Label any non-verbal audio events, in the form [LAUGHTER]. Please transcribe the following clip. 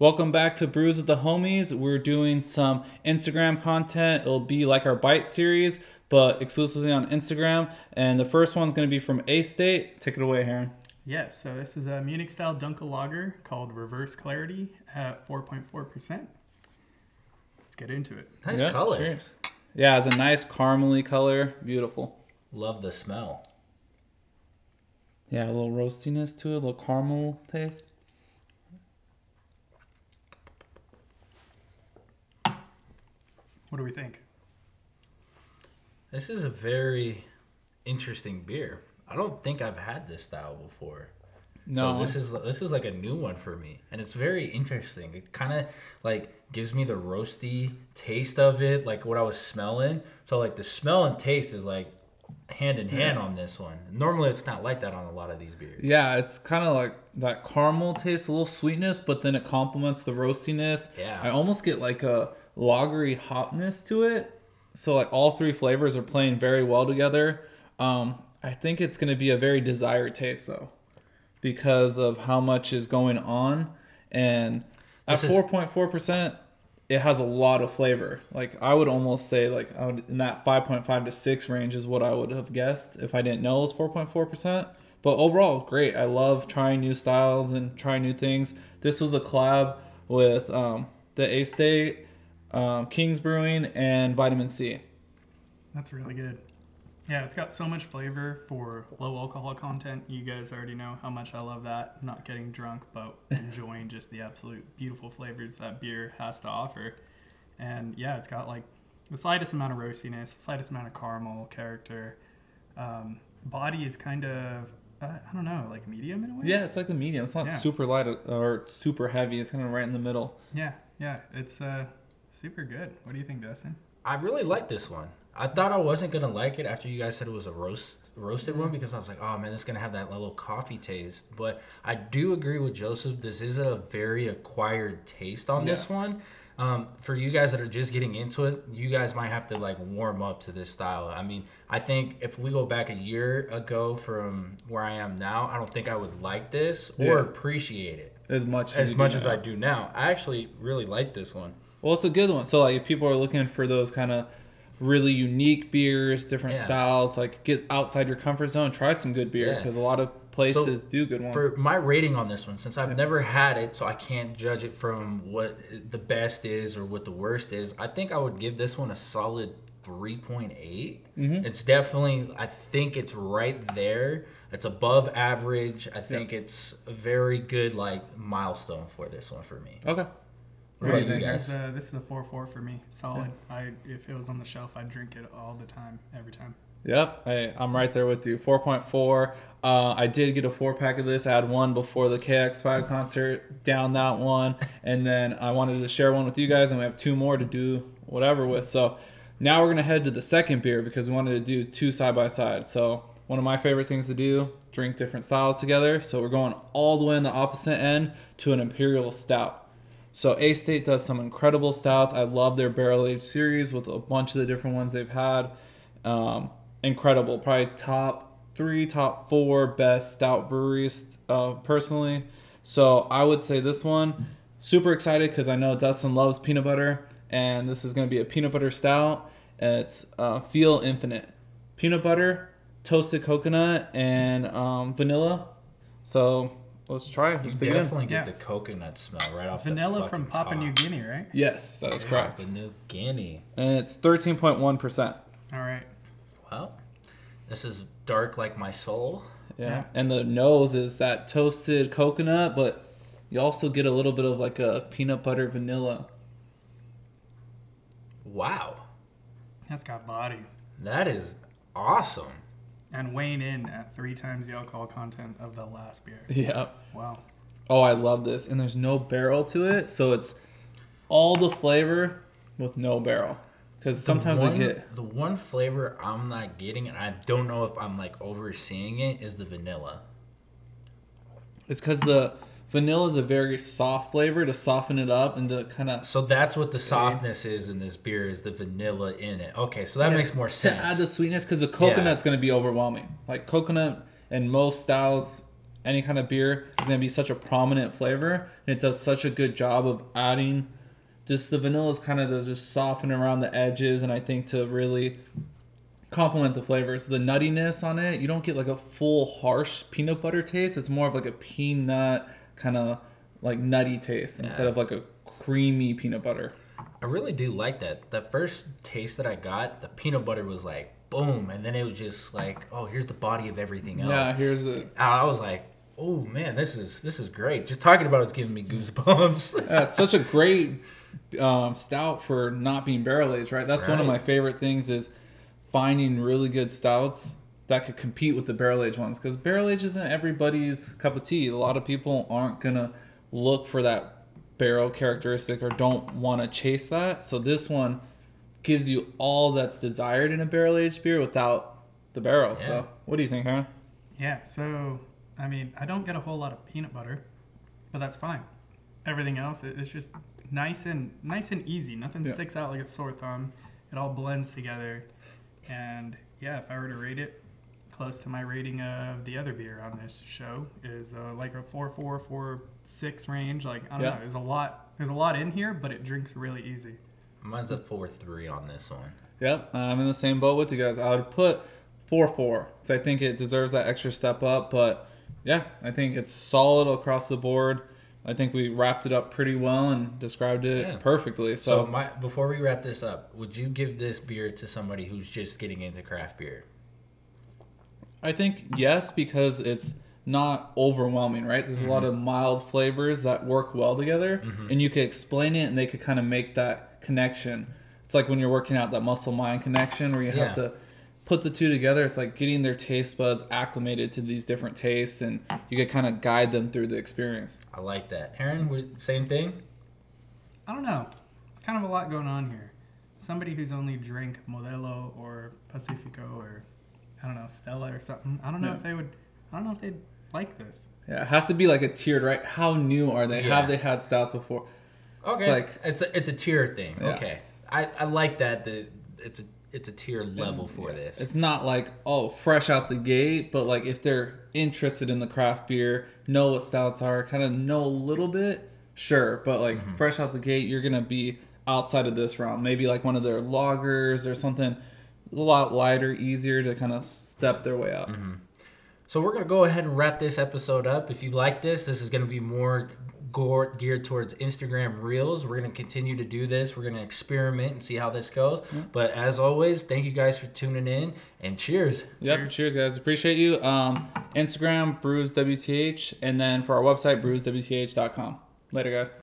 Welcome back to Brews with the Homies. We're doing some Instagram content. It'll be like our Bite series, but exclusively on Instagram. And the first one's going to be from A State. Take it away, Aaron. Yes, so this is a Munich style Dunkel lager called Reverse Clarity at 4.4%. Let's get into it. Nice Yep, color. cheers. Yeah, it's a nice caramely color. Beautiful. Love the smell. Yeah, a little roastiness to it, a little caramel taste. What do we think? This is a very interesting beer. I don't think I've had this style before. No, So this is this is like a new one for me, and it's very interesting. It kind of like gives me the roasty taste of it, like what I was smelling. So like the smell and taste is like hand in hand on this one. Normally it's not like that on a lot of these beers. Yeah, it's kind of like that caramel taste, a little sweetness, but then it complements the roastiness. Yeah. I almost get like a lagery hopness to it. So like all three flavors are playing very well together. Um, I think it's gonna be a very desired taste though, because of how much is going on, and at This four point four percent, it has a lot of flavor. Like I would almost say like I would in that five point five to six range is what I would have guessed if I didn't know it was four point four percent. But overall, great. I love trying new styles and trying new things. This was a collab with um, the A State, um, Kings Brewing, and Vitamin C. That's really good. Yeah, it's got so much flavor for low alcohol content. You guys already know how much I love that. Not getting drunk, but [LAUGHS] enjoying just the absolute beautiful flavors that beer has to offer. And yeah, it's got like the slightest amount of roastiness, the slightest amount of caramel character. Um, body is kind of, uh, I don't know, like medium in a way. Yeah, it's like the medium. It's not Yeah. super light or super heavy. It's kind of right in the middle. Yeah, yeah, it's uh, super good. What do you think, Dustin? I really like this one. I thought I wasn't gonna like it after you guys said it was a roast roasted one because I was like, oh man, it's gonna have that little coffee taste. But I do agree with Joseph. This is a very acquired taste on Yes. this one. Um, for you guys that are just getting into it, you guys might have to like warm up to this style. I mean, I think if we go back a year ago from where I am now, I don't think I would like this or appreciate it As much as you much as now. I do now. I actually really like this one. Well, it's a good one. So like, if people are looking for those kind of really unique beers, different Yeah. styles, like get outside your comfort zone, try some good beer Yeah. because a lot of places do good ones. For my rating on this one, since I've never had it, so I can't judge it from what the best is or what the worst is, I think I would give this one a solid 3.8. Mm-hmm. It's definitely, I think it's right there. It's above average. I think it's a very good like milestone for this one for me. okay. What What do you about think? you This is uh, this is a four four for me. Solid. I if it was on the shelf, I'd drink it all the time, every time. Yep, I, I'm right there with you. 4.4. Uh, I did get a four pack of this. I had one before the KX5 concert, down that one. And then I wanted to share one with you guys, and we have two more to do whatever with. So now we're going to head to the second beer because we wanted to do two side by side. So one of my favorite things to do, drink different styles together. So we're going all the way in the opposite end to an Imperial Stout. So A State does some incredible stouts. I love their barrel aged series with a bunch of the different ones they've had. Um, incredible, probably top three, top four best stout breweries uh, personally. So I would say this one. Super excited because I know Dustin loves peanut butter, and this is going to be a peanut butter stout. It's uh, Feel Infinite, peanut butter, toasted coconut, and um, vanilla. So let's try it. You Let's dig it in. definitely get Yeah. the coconut smell right off Vanilla the from Papua top. New Guinea, right? Yes, that is Yeah, correct. The New Guinea. And it's 13.1%. All right. Well, this is dark like my soul. Yeah. Yeah. And the nose is that toasted coconut, but you also get a little bit of like a peanut butter vanilla. Wow, That's got body. that is awesome. And weighing in at three times the alcohol content of the last beer. Yeah. Wow. Oh, I love this. And there's no barrel to it, so it's all the flavor with no barrel. Because sometimes one, we get the one flavor I'm not getting, and I don't know if I'm like overseeing it, is the vanilla. it's because the vanilla is a very soft flavor to soften it up and to kind of So that's what the softness is in this beer is the vanilla in it. Okay, so that makes more sense. to add the sweetness because the coconut's going to be overwhelming. Like coconut and most styles any kind of beer is going to be such a prominent flavor, and it does such a good job of adding. Just the vanilla is kind of to just soften around the edges, and I think to really complement the flavors. The nuttiness on it, you don't get like a full harsh peanut butter taste. It's more of like a peanut kind of like nutty taste instead of like a creamy peanut butter. I really do like that. The first taste that I got, the peanut butter was like boom, and then it was just like, oh, here's the body of everything else. Yeah, here's the I was like, oh man, this is this is great. Just talking about it's giving me goosebumps. [LAUGHS] Yeah, it's such a great um, stout for not being barrel aged, right? That's one of my favorite things is finding really good stouts that could compete with the barrel aged ones because barrel aged isn't everybody's cup of tea. A lot of people aren't gonna look for that barrel characteristic or don't want to chase that. So this one gives you all that's desired in a barrel aged beer without the barrel. Yeah. So what do you think, huh? Yeah, so I mean, I don't get a whole lot of peanut butter, but that's fine. Everything else is just nice and nice and easy. Nothing Yeah. sticks out like a sore thumb. It all blends together, and yeah, if I were to rate it, close to my rating of the other beer on this show is uh, like a four four four six range. Like I don't Yeah. know, there's a lot. There's a lot in here, but it drinks really easy. Mine's a four three on this one. Yep, I'm in the same boat with you guys. I would put four four because I think it deserves that extra step up. But yeah, I think it's solid across the board. I think we wrapped it up pretty well and described it Yeah. perfectly. So, So, my before we wrap this up, would you give this beer to somebody who's just getting into craft beer? I think yes because it's not overwhelming, right? There's a lot Mm-hmm. of mild flavors that work well together, and you could explain it, and they could kind of make that connection. It's like when you're working out that muscle mind connection where you have Yeah. to put the two together. It's like getting their taste buds acclimated to these different tastes, and you could kind of guide them through the experience. I like that. Aaron, would, same thing. I don't know. It's kind of a lot going on here. Somebody who's only drank Modelo or Pacifico or I don't know Stella or something. I don't know Yeah. if they would. I don't know if they'd like this. Yeah, it has to be like a tiered, right? How new are they? Yeah. Have they had stouts before? Okay, it's like- it's a, it's a tier thing. Yeah. Okay, I, I like that. The it's a it's a tier level for this. It's not like oh fresh out the gate, but like if they're interested in the craft beer, know what stouts are, kind of know a little bit, sure. But like Mm-hmm. fresh out the gate, you're gonna be outside of this realm. Maybe like one of their lagers or something a lot lighter, easier to kind of step their way out. Mm-hmm. So we're gonna go ahead and wrap this episode up. If you like this, this is gonna be more gore- geared towards Instagram Reels. We're gonna continue to do this. We're gonna experiment and see how this goes. But as always, thank you guys for tuning in and cheers. Yep. Cheers, guys. Appreciate you. Um, Instagram, Brews WTH, and then for our website, brewswth.com. Later, guys.